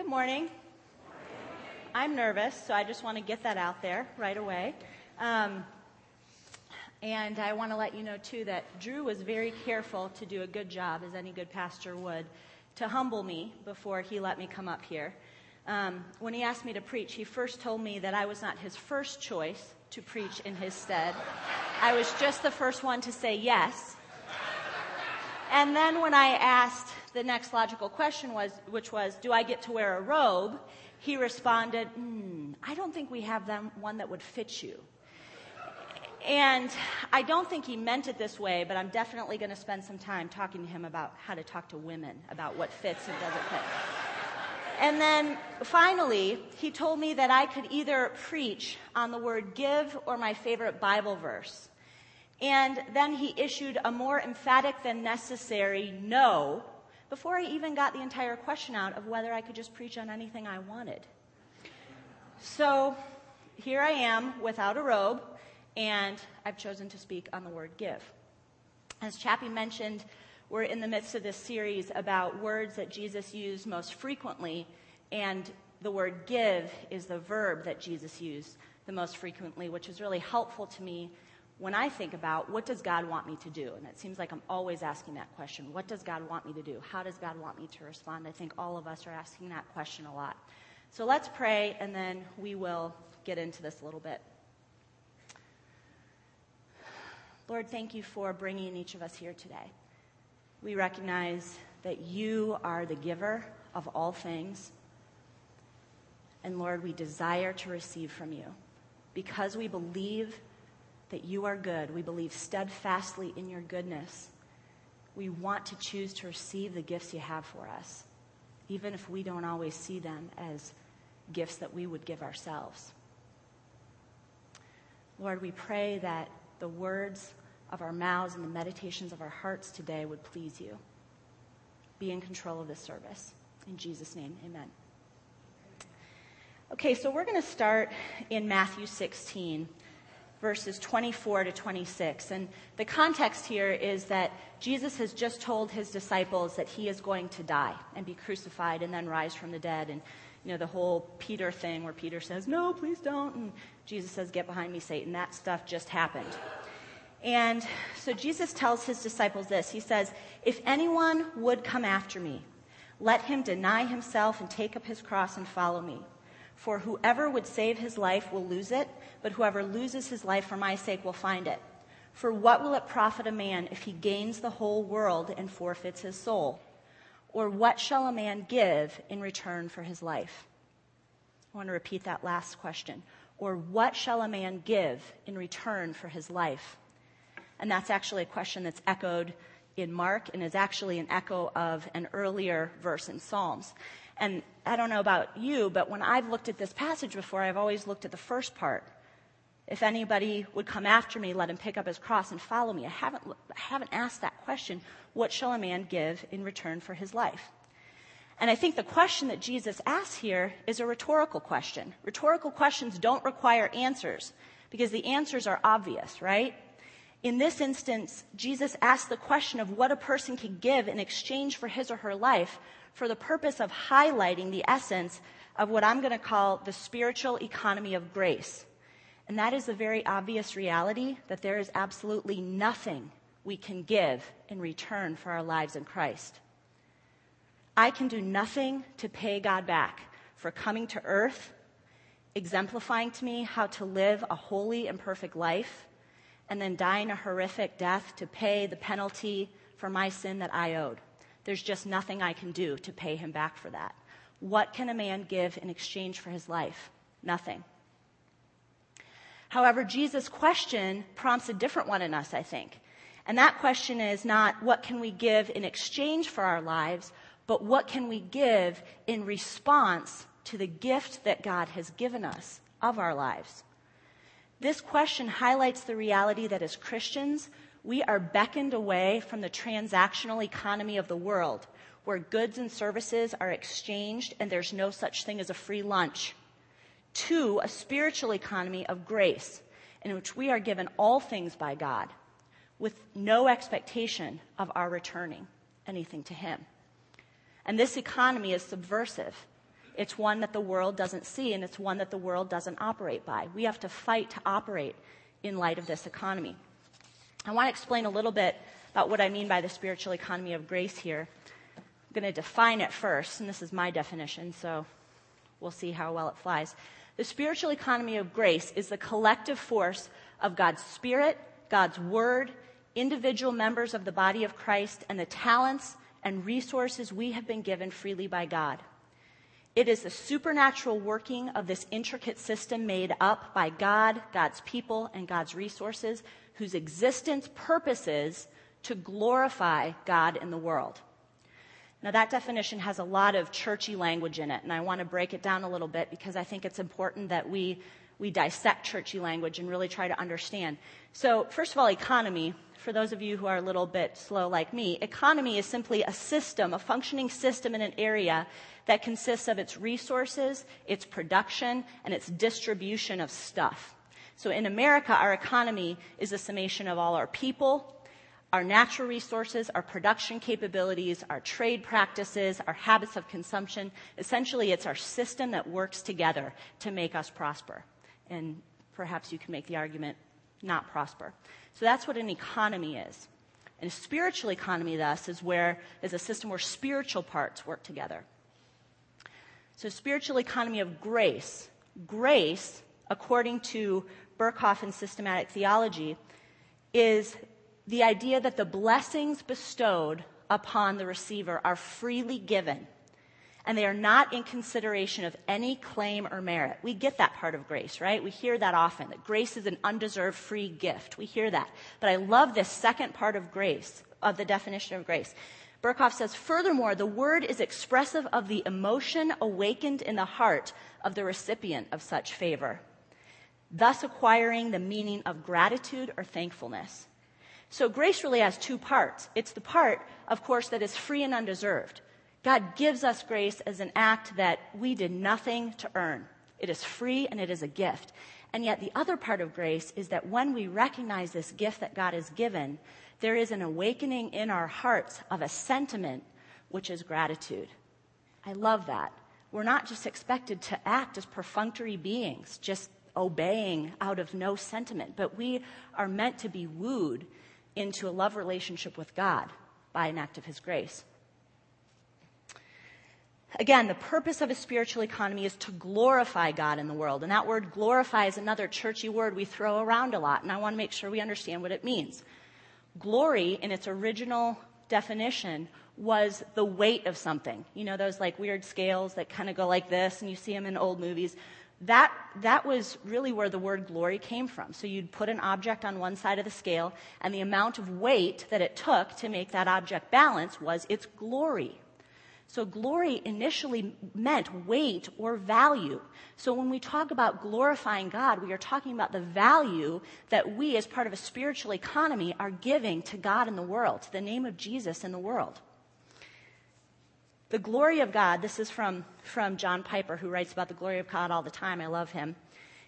Good morning. I'm nervous, so I just want to get that out there right away. Um, and I want to let you know, too, that Drew was very careful to do a good job, as any good pastor would, to humble me before he let me come up here. Um, when he asked me to preach, he first told me that I was not his first choice to preach in his stead. I was just the first one to say yes. And then when I asked the next logical question was, which was, do I get to wear a robe? He responded, mm, I don't think we have them, one that would fit you. And I don't think he meant it this way, but I'm definitely going to spend some time talking to him about how to talk to women about what fits and doesn't fit. And then finally, he told me that I could either preach on the word give or my favorite Bible verse. And then he issued a more emphatic than necessary no before I even got the entire question out of whether I could just preach on anything I wanted. So here I am without a robe, and I've chosen to speak on the word give. As Chappie mentioned, we're in the midst of this series about words that Jesus used most frequently, and the word give is the verb that Jesus used the most frequently, which is really helpful to me when I think about what does God want me to do, and it seems like I'm always asking that question what does God want me to do? How does God want me to respond? I think all of us are asking that question a lot. So let's pray, and then we will get into this a little bit. Lord, thank you for bringing each of us here today. We recognize that you are the giver of all things. And Lord, we desire to receive from you because we believe that you are good. We believe steadfastly in your goodness. We want to choose to receive the gifts you have for us, even if we don't always see them as gifts that we would give ourselves. Lord, we pray that the words of our mouths and the meditations of our hearts today would please you. Be in control of this service. In Jesus' name, amen. Okay, so we're going to start in Matthew 16 verses 24 to 26. And the context here is that Jesus has just told his disciples that he is going to die and be crucified and then rise from the dead. And, you know, the whole Peter thing where Peter says, No, please don't. And Jesus says, Get behind me, Satan. That stuff just happened. And so Jesus tells his disciples this He says, If anyone would come after me, let him deny himself and take up his cross and follow me. For whoever would save his life will lose it but whoever loses his life for my sake will find it. For what will it profit a man if he gains the whole world and forfeits his soul? Or what shall a man give in return for his life? I want to repeat that last question. Or what shall a man give in return for his life? And that's actually a question that's echoed in Mark and is actually an echo of an earlier verse in Psalms. And I don't know about you, but when I've looked at this passage before, I've always looked at the first part if anybody would come after me, let him pick up his cross and follow me. I haven't, I haven't asked that question. What shall a man give in return for his life? And I think the question that Jesus asks here is a rhetorical question. Rhetorical questions don't require answers because the answers are obvious, right? In this instance, Jesus asks the question of what a person can give in exchange for his or her life for the purpose of highlighting the essence of what I'm going to call the spiritual economy of grace. And that is the very obvious reality that there is absolutely nothing we can give in return for our lives in Christ. I can do nothing to pay God back for coming to earth, exemplifying to me how to live a holy and perfect life, and then dying a horrific death to pay the penalty for my sin that I owed. There's just nothing I can do to pay him back for that. What can a man give in exchange for his life? Nothing. However, Jesus' question prompts a different one in us, I think. And that question is not what can we give in exchange for our lives, but what can we give in response to the gift that God has given us of our lives? This question highlights the reality that as Christians, we are beckoned away from the transactional economy of the world, where goods and services are exchanged and there's no such thing as a free lunch to a spiritual economy of grace in which we are given all things by God with no expectation of our returning anything to Him. And this economy is subversive. It's one that the world doesn't see, and it's one that the world doesn't operate by. We have to fight to operate in light of this economy. I want to explain a little bit about what I mean by the spiritual economy of grace here. I'm going to define it first, and this is my definition, so we'll see how well it flies. The spiritual economy of grace is the collective force of God's Spirit, God's Word, individual members of the body of Christ, and the talents and resources we have been given freely by God. It is the supernatural working of this intricate system made up by God, God's people, and God's resources, whose existence purposes to glorify God in the world. Now, that definition has a lot of churchy language in it, and I want to break it down a little bit because I think it's important that we, we dissect churchy language and really try to understand. So, first of all, economy. For those of you who are a little bit slow like me, economy is simply a system, a functioning system in an area that consists of its resources, its production, and its distribution of stuff. So in America, our economy is a summation of all our people, our natural resources, our production capabilities, our trade practices, our habits of consumption. Essentially, it's our system that works together to make us prosper. And perhaps you can make the argument not prosper. So that's what an economy is. And a spiritual economy, thus, is where is a system where spiritual parts work together. So spiritual economy of grace. Grace, according to Berkhof and systematic theology, is the idea that the blessings bestowed upon the receiver are freely given and they are not in consideration of any claim or merit. We get that part of grace, right? We hear that often, that grace is an undeserved free gift. We hear that. But I love this second part of grace, of the definition of grace. Berkhof says, furthermore, the word is expressive of the emotion awakened in the heart of the recipient of such favor, thus acquiring the meaning of gratitude or thankfulness. So grace really has two parts. It's the part, of course, that is free and undeserved. God gives us grace as an act that we did nothing to earn. It is free and it is a gift. And yet the other part of grace is that when we recognize this gift that God has given, there is an awakening in our hearts of a sentiment, which is gratitude. I love that. We're not just expected to act as perfunctory beings, just obeying out of no sentiment, but we are meant to be wooed into a love relationship with God by an act of His grace. Again, the purpose of a spiritual economy is to glorify God in the world. And that word glorify is another churchy word we throw around a lot, and I want to make sure we understand what it means. Glory, in its original definition, was the weight of something. You know, those like weird scales that kind of go like this, and you see them in old movies that, that was really where the word glory came from. So you'd put an object on one side of the scale, and the amount of weight that it took to make that object balance was its glory. So glory initially meant weight or value. So when we talk about glorifying God, we are talking about the value that we, as part of a spiritual economy, are giving to God in the world, to the name of Jesus in the world. The glory of God, this is from, from John Piper, who writes about the glory of God all the time. I love him.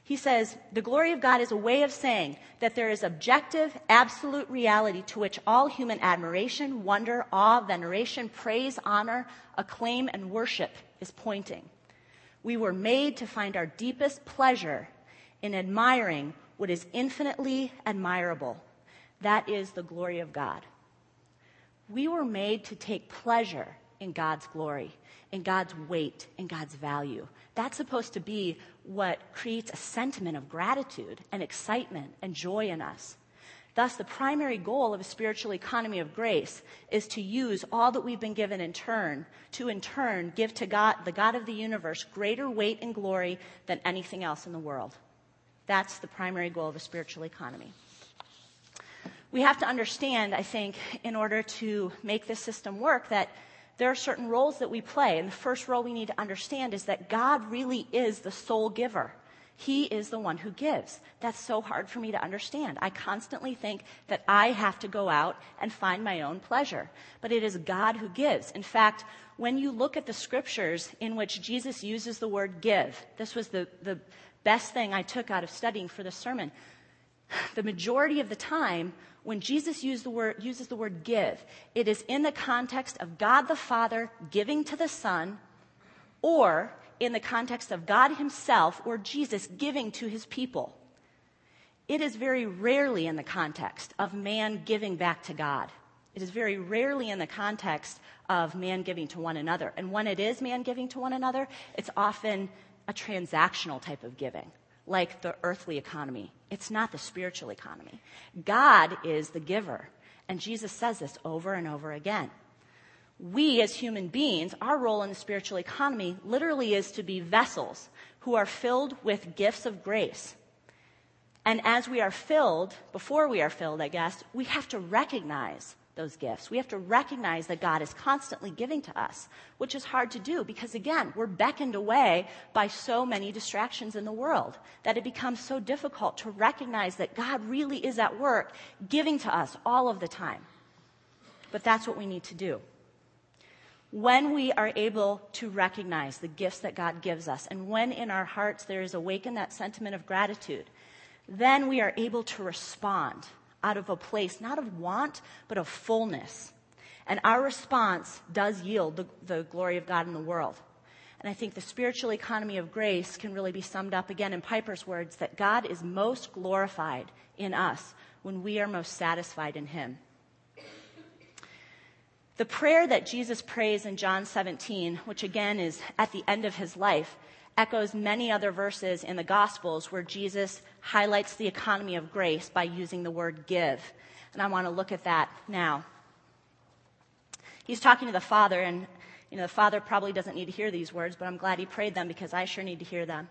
He says, The glory of God is a way of saying that there is objective, absolute reality to which all human admiration, wonder, awe, veneration, praise, honor, acclaim, and worship is pointing. We were made to find our deepest pleasure in admiring what is infinitely admirable. That is the glory of God. We were made to take pleasure in God's glory, in God's weight, in God's value. That's supposed to be what creates a sentiment of gratitude and excitement and joy in us. Thus, the primary goal of a spiritual economy of grace is to use all that we've been given in turn to, in turn, give to God, the God of the universe, greater weight and glory than anything else in the world. That's the primary goal of a spiritual economy. We have to understand, I think, in order to make this system work, that there are certain roles that we play. And the first role we need to understand is that God really is the sole giver. He is the one who gives. That's so hard for me to understand. I constantly think that I have to go out and find my own pleasure. But it is God who gives. In fact, when you look at the scriptures in which Jesus uses the word give, this was the, the best thing I took out of studying for this sermon. The majority of the time, when Jesus the word, uses the word give, it is in the context of God the Father giving to the Son, or in the context of God Himself or Jesus giving to His people. It is very rarely in the context of man giving back to God. It is very rarely in the context of man giving to one another. And when it is man giving to one another, it's often a transactional type of giving, like the earthly economy. It's not the spiritual economy. God is the giver. And Jesus says this over and over again. We as human beings, our role in the spiritual economy literally is to be vessels who are filled with gifts of grace. And as we are filled, before we are filled, I guess, we have to recognize those gifts. We have to recognize that God is constantly giving to us, which is hard to do because, again, we're beckoned away by so many distractions in the world that it becomes so difficult to recognize that God really is at work giving to us all of the time. But that's what we need to do. When we are able to recognize the gifts that God gives us, and when in our hearts there is awakened that sentiment of gratitude, then we are able to respond out of a place not of want, but of fullness. And our response does yield the, the, glory of God in the world. And I think the spiritual economy of grace can really be summed up again in Piper's words that God is most glorified in us when we are most satisfied in Him. The prayer that Jesus prays in John 17, which again is at the end of his life, echoes many other verses in the Gospels where Jesus highlights the economy of grace by using the word give. And I want to look at that now. He's talking to the Father, and you know, the Father probably doesn't need to hear these words, but I'm glad he prayed them because I sure need to hear them.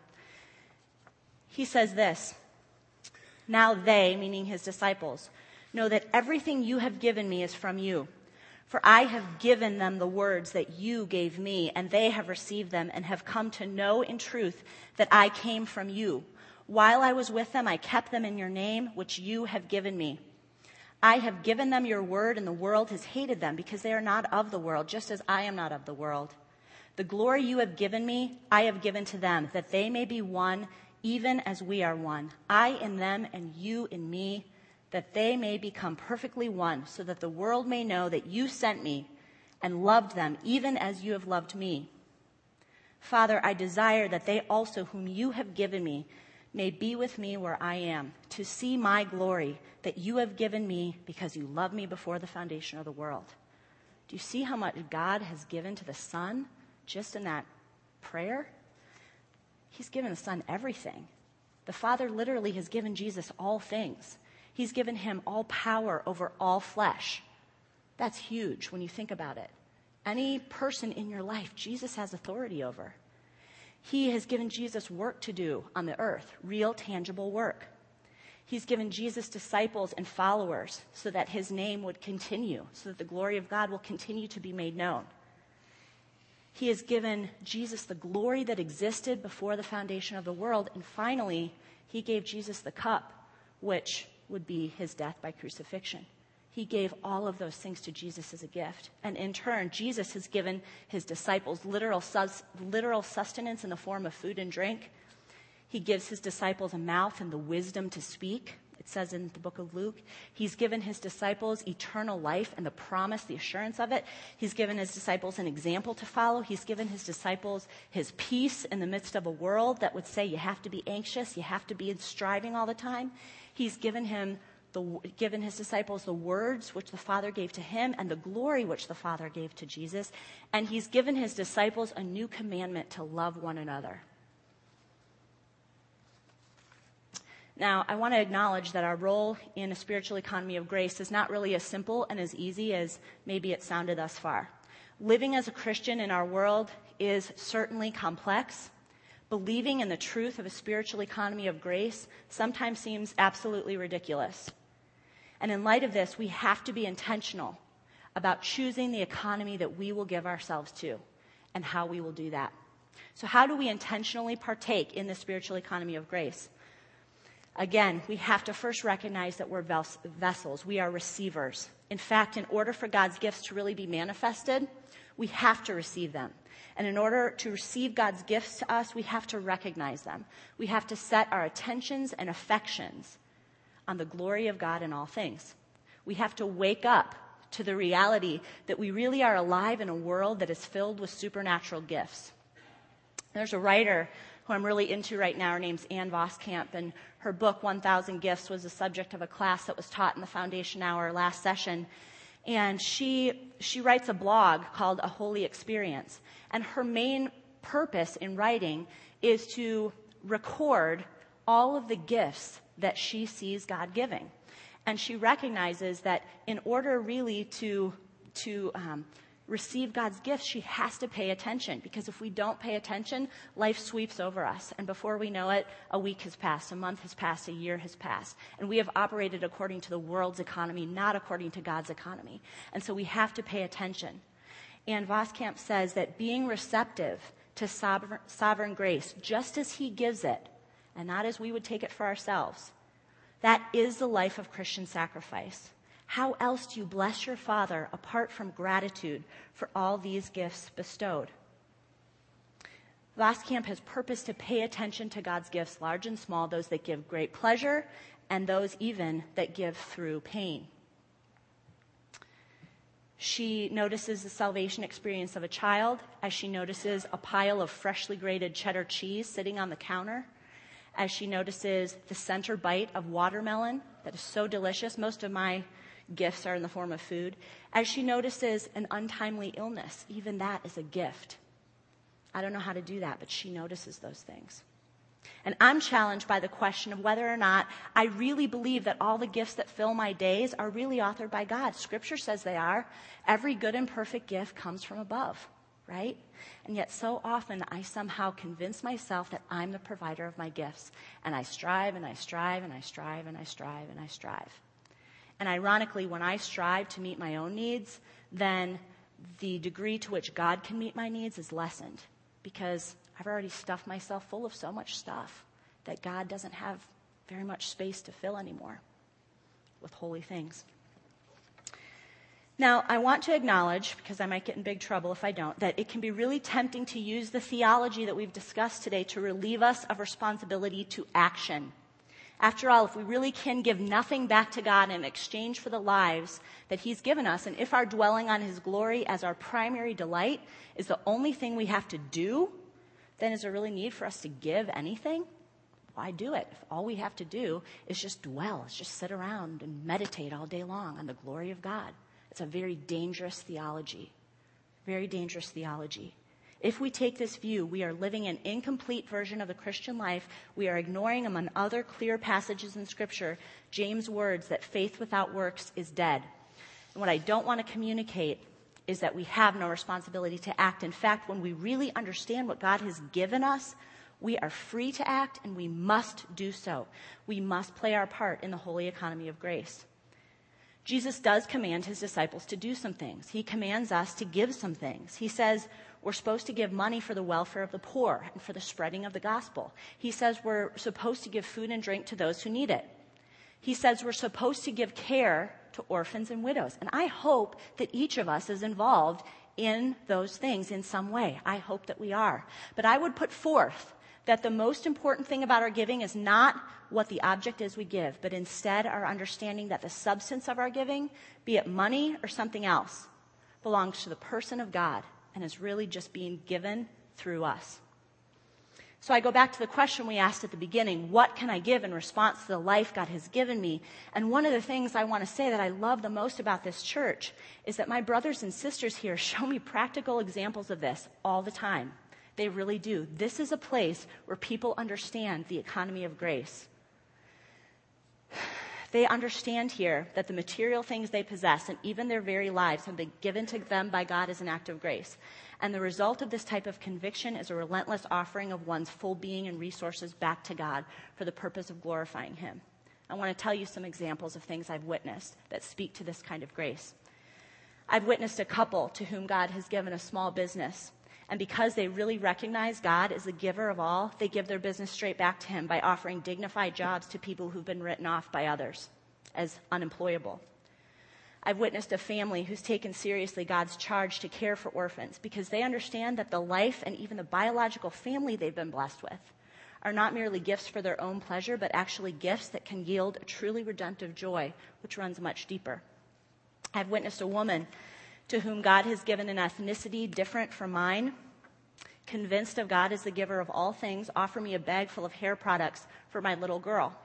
He says this Now they, meaning his disciples, know that everything you have given me is from you. For I have given them the words that you gave me, and they have received them and have come to know in truth that I came from you. While I was with them, I kept them in your name, which you have given me. I have given them your word, and the world has hated them because they are not of the world, just as I am not of the world. The glory you have given me, I have given to them, that they may be one, even as we are one. I in them, and you in me that they may become perfectly one, so that the world may know that you sent me and loved them even as you have loved me. Father, I desire that they also, whom you have given me, may be with me where I am, to see my glory that you have given me because you loved me before the foundation of the world. Do you see how much God has given to the Son just in that prayer? He's given the Son everything. The Father literally has given Jesus all things. He's given him all power over all flesh. That's huge when you think about it. Any person in your life, Jesus has authority over. He has given Jesus work to do on the earth, real, tangible work. He's given Jesus disciples and followers so that his name would continue, so that the glory of God will continue to be made known. He has given Jesus the glory that existed before the foundation of the world. And finally, he gave Jesus the cup, which would be his death by crucifixion. He gave all of those things to Jesus as a gift. And in turn, Jesus has given his disciples literal, sus- literal sustenance in the form of food and drink. He gives his disciples a mouth and the wisdom to speak. It says in the book of Luke. He's given his disciples eternal life and the promise, the assurance of it. He's given his disciples an example to follow. He's given his disciples his peace in the midst of a world that would say you have to be anxious, you have to be in striving all the time. He's given him the, given his disciples the words which the Father gave to him and the glory which the Father gave to Jesus. And he's given his disciples a new commandment to love one another. Now, I want to acknowledge that our role in a spiritual economy of grace is not really as simple and as easy as maybe it sounded thus far. Living as a Christian in our world is certainly complex believing in the truth of a spiritual economy of grace sometimes seems absolutely ridiculous. And in light of this, we have to be intentional about choosing the economy that we will give ourselves to and how we will do that. So, how do we intentionally partake in the spiritual economy of grace? Again, we have to first recognize that we're vessels. We are receivers. In fact, in order for God's gifts to really be manifested, we have to receive them. And in order to receive God's gifts to us, we have to recognize them. We have to set our attentions and affections on the glory of God in all things. We have to wake up to the reality that we really are alive in a world that is filled with supernatural gifts. There's a writer who I'm really into right now. Her name's Ann Voskamp, and her book, 1,000 Gifts, was the subject of a class that was taught in the foundation hour last session. And she, she writes a blog called A Holy Experience. And her main purpose in writing is to record all of the gifts that she sees God giving. And she recognizes that in order really to, to um, receive God's gifts, she has to pay attention because if we don't pay attention, life sweeps over us. And before we know it, a week has passed, a month has passed, a year has passed. And we have operated according to the world's economy, not according to God's economy. And so we have to pay attention. And Voskamp says that being receptive to sovereign, sovereign grace, just as He gives it, and not as we would take it for ourselves, that is the life of Christian sacrifice. How else do you bless your Father apart from gratitude for all these gifts bestowed? Voskamp has purpose to pay attention to God's gifts, large and small, those that give great pleasure and those even that give through pain. She notices the salvation experience of a child as she notices a pile of freshly grated cheddar cheese sitting on the counter, as she notices the center bite of watermelon that is so delicious. Most of my gifts are in the form of food. As she notices an untimely illness, even that is a gift. I don't know how to do that, but she notices those things. And I'm challenged by the question of whether or not I really believe that all the gifts that fill my days are really authored by God. Scripture says they are. Every good and perfect gift comes from above, right? And yet, so often, I somehow convince myself that I'm the provider of my gifts. And I strive and I strive and I strive and I strive and I strive. And ironically, when I strive to meet my own needs, then the degree to which God can meet my needs is lessened because I've already stuffed myself full of so much stuff that God doesn't have very much space to fill anymore with holy things. Now, I want to acknowledge, because I might get in big trouble if I don't, that it can be really tempting to use the theology that we've discussed today to relieve us of responsibility to action. After all, if we really can give nothing back to God in exchange for the lives that He's given us, and if our dwelling on His glory as our primary delight is the only thing we have to do, then is there really need for us to give anything? Why do it? If all we have to do is just dwell, is just sit around and meditate all day long on the glory of God. It's a very dangerous theology. Very dangerous theology. If we take this view, we are living an incomplete version of the Christian life. We are ignoring, among other clear passages in Scripture, James' words that faith without works is dead. And what I don't want to communicate is that we have no responsibility to act. In fact, when we really understand what God has given us, we are free to act and we must do so. We must play our part in the holy economy of grace. Jesus does command his disciples to do some things. He commands us to give some things. He says, we're supposed to give money for the welfare of the poor and for the spreading of the gospel. He says we're supposed to give food and drink to those who need it. He says we're supposed to give care to orphans and widows. And I hope that each of us is involved in those things in some way. I hope that we are. But I would put forth that the most important thing about our giving is not what the object is we give, but instead our understanding that the substance of our giving, be it money or something else, belongs to the person of God and is really just being given through us. So I go back to the question we asked at the beginning what can I give in response to the life God has given me? And one of the things I want to say that I love the most about this church is that my brothers and sisters here show me practical examples of this all the time. They really do. This is a place where people understand the economy of grace. They understand here that the material things they possess and even their very lives have been given to them by God as an act of grace. And the result of this type of conviction is a relentless offering of one's full being and resources back to God for the purpose of glorifying Him. I want to tell you some examples of things I've witnessed that speak to this kind of grace. I've witnessed a couple to whom God has given a small business. And because they really recognize God as the giver of all, they give their business straight back to Him by offering dignified jobs to people who've been written off by others as unemployable. I've witnessed a family who's taken seriously God's charge to care for orphans because they understand that the life and even the biological family they've been blessed with are not merely gifts for their own pleasure, but actually gifts that can yield a truly redemptive joy, which runs much deeper. I've witnessed a woman to whom God has given an ethnicity different from mine, convinced of God as the giver of all things, offer me a bag full of hair products for my little girl,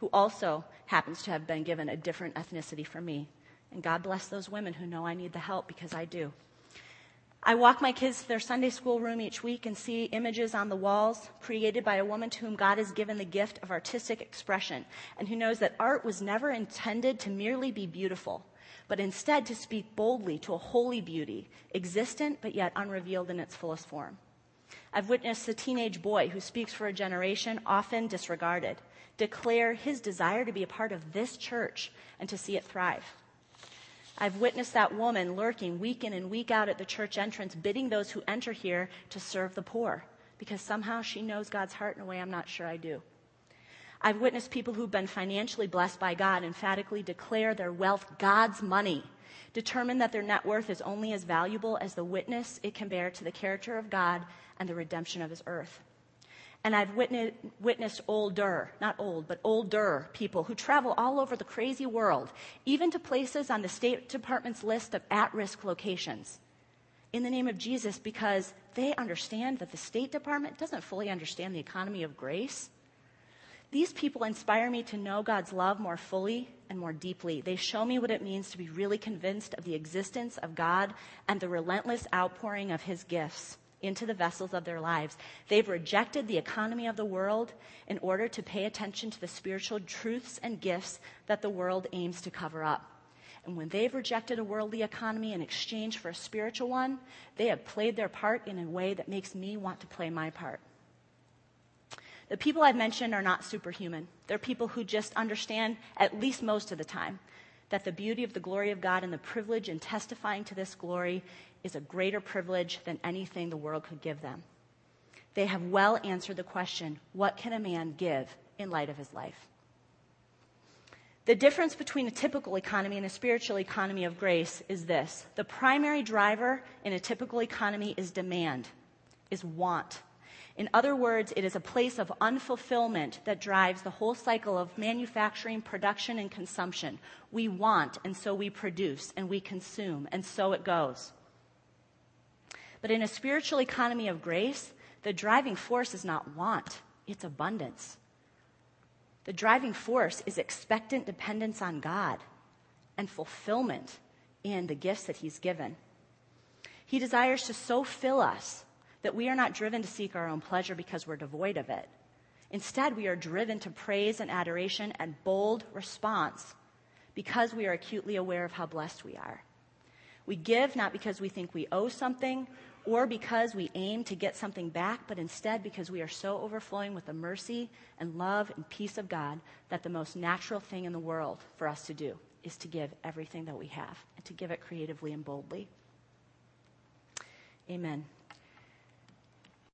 who also happens to have been given a different ethnicity from me. And God bless those women who know I need the help because I do. I walk my kids to their Sunday school room each week and see images on the walls created by a woman to whom God has given the gift of artistic expression and who knows that art was never intended to merely be beautiful, but instead to speak boldly to a holy beauty, existent but yet unrevealed in its fullest form. I've witnessed a teenage boy who speaks for a generation often disregarded declare his desire to be a part of this church and to see it thrive. I've witnessed that woman lurking week in and week out at the church entrance, bidding those who enter here to serve the poor, because somehow she knows God's heart in a way I'm not sure I do. I've witnessed people who've been financially blessed by God emphatically declare their wealth God's money, determine that their net worth is only as valuable as the witness it can bear to the character of God and the redemption of his earth. And I've witnessed, older, not old, but older people who travel all over the crazy world, even to places on the State Department's list of at risk locations, in the name of Jesus because they understand that the State Department doesn't fully understand the economy of grace. These people inspire me to know God's love more fully and more deeply. They show me what it means to be really convinced of the existence of God and the relentless outpouring of His gifts into the vessels of their lives. They've rejected the economy of the world in order to pay attention to the spiritual truths and gifts that the world aims to cover up. And when they've rejected a worldly economy in exchange for a spiritual one, they have played their part in a way that makes me want to play my part. The people I've mentioned are not superhuman. They're people who just understand, at least most of the time, that the beauty of the glory of God and the privilege in testifying to this glory is a greater privilege than anything the world could give them. They have well answered the question what can a man give in light of his life? The difference between a typical economy and a spiritual economy of grace is this the primary driver in a typical economy is demand, is want. In other words, it is a place of unfulfillment that drives the whole cycle of manufacturing, production, and consumption. We want, and so we produce, and we consume, and so it goes. But in a spiritual economy of grace, the driving force is not want, it's abundance. The driving force is expectant dependence on God and fulfillment in the gifts that He's given. He desires to so fill us that we are not driven to seek our own pleasure because we're devoid of it. Instead, we are driven to praise and adoration and bold response because we are acutely aware of how blessed we are. We give not because we think we owe something or because we aim to get something back, but instead because we are so overflowing with the mercy and love and peace of God that the most natural thing in the world for us to do is to give everything that we have and to give it creatively and boldly. Amen.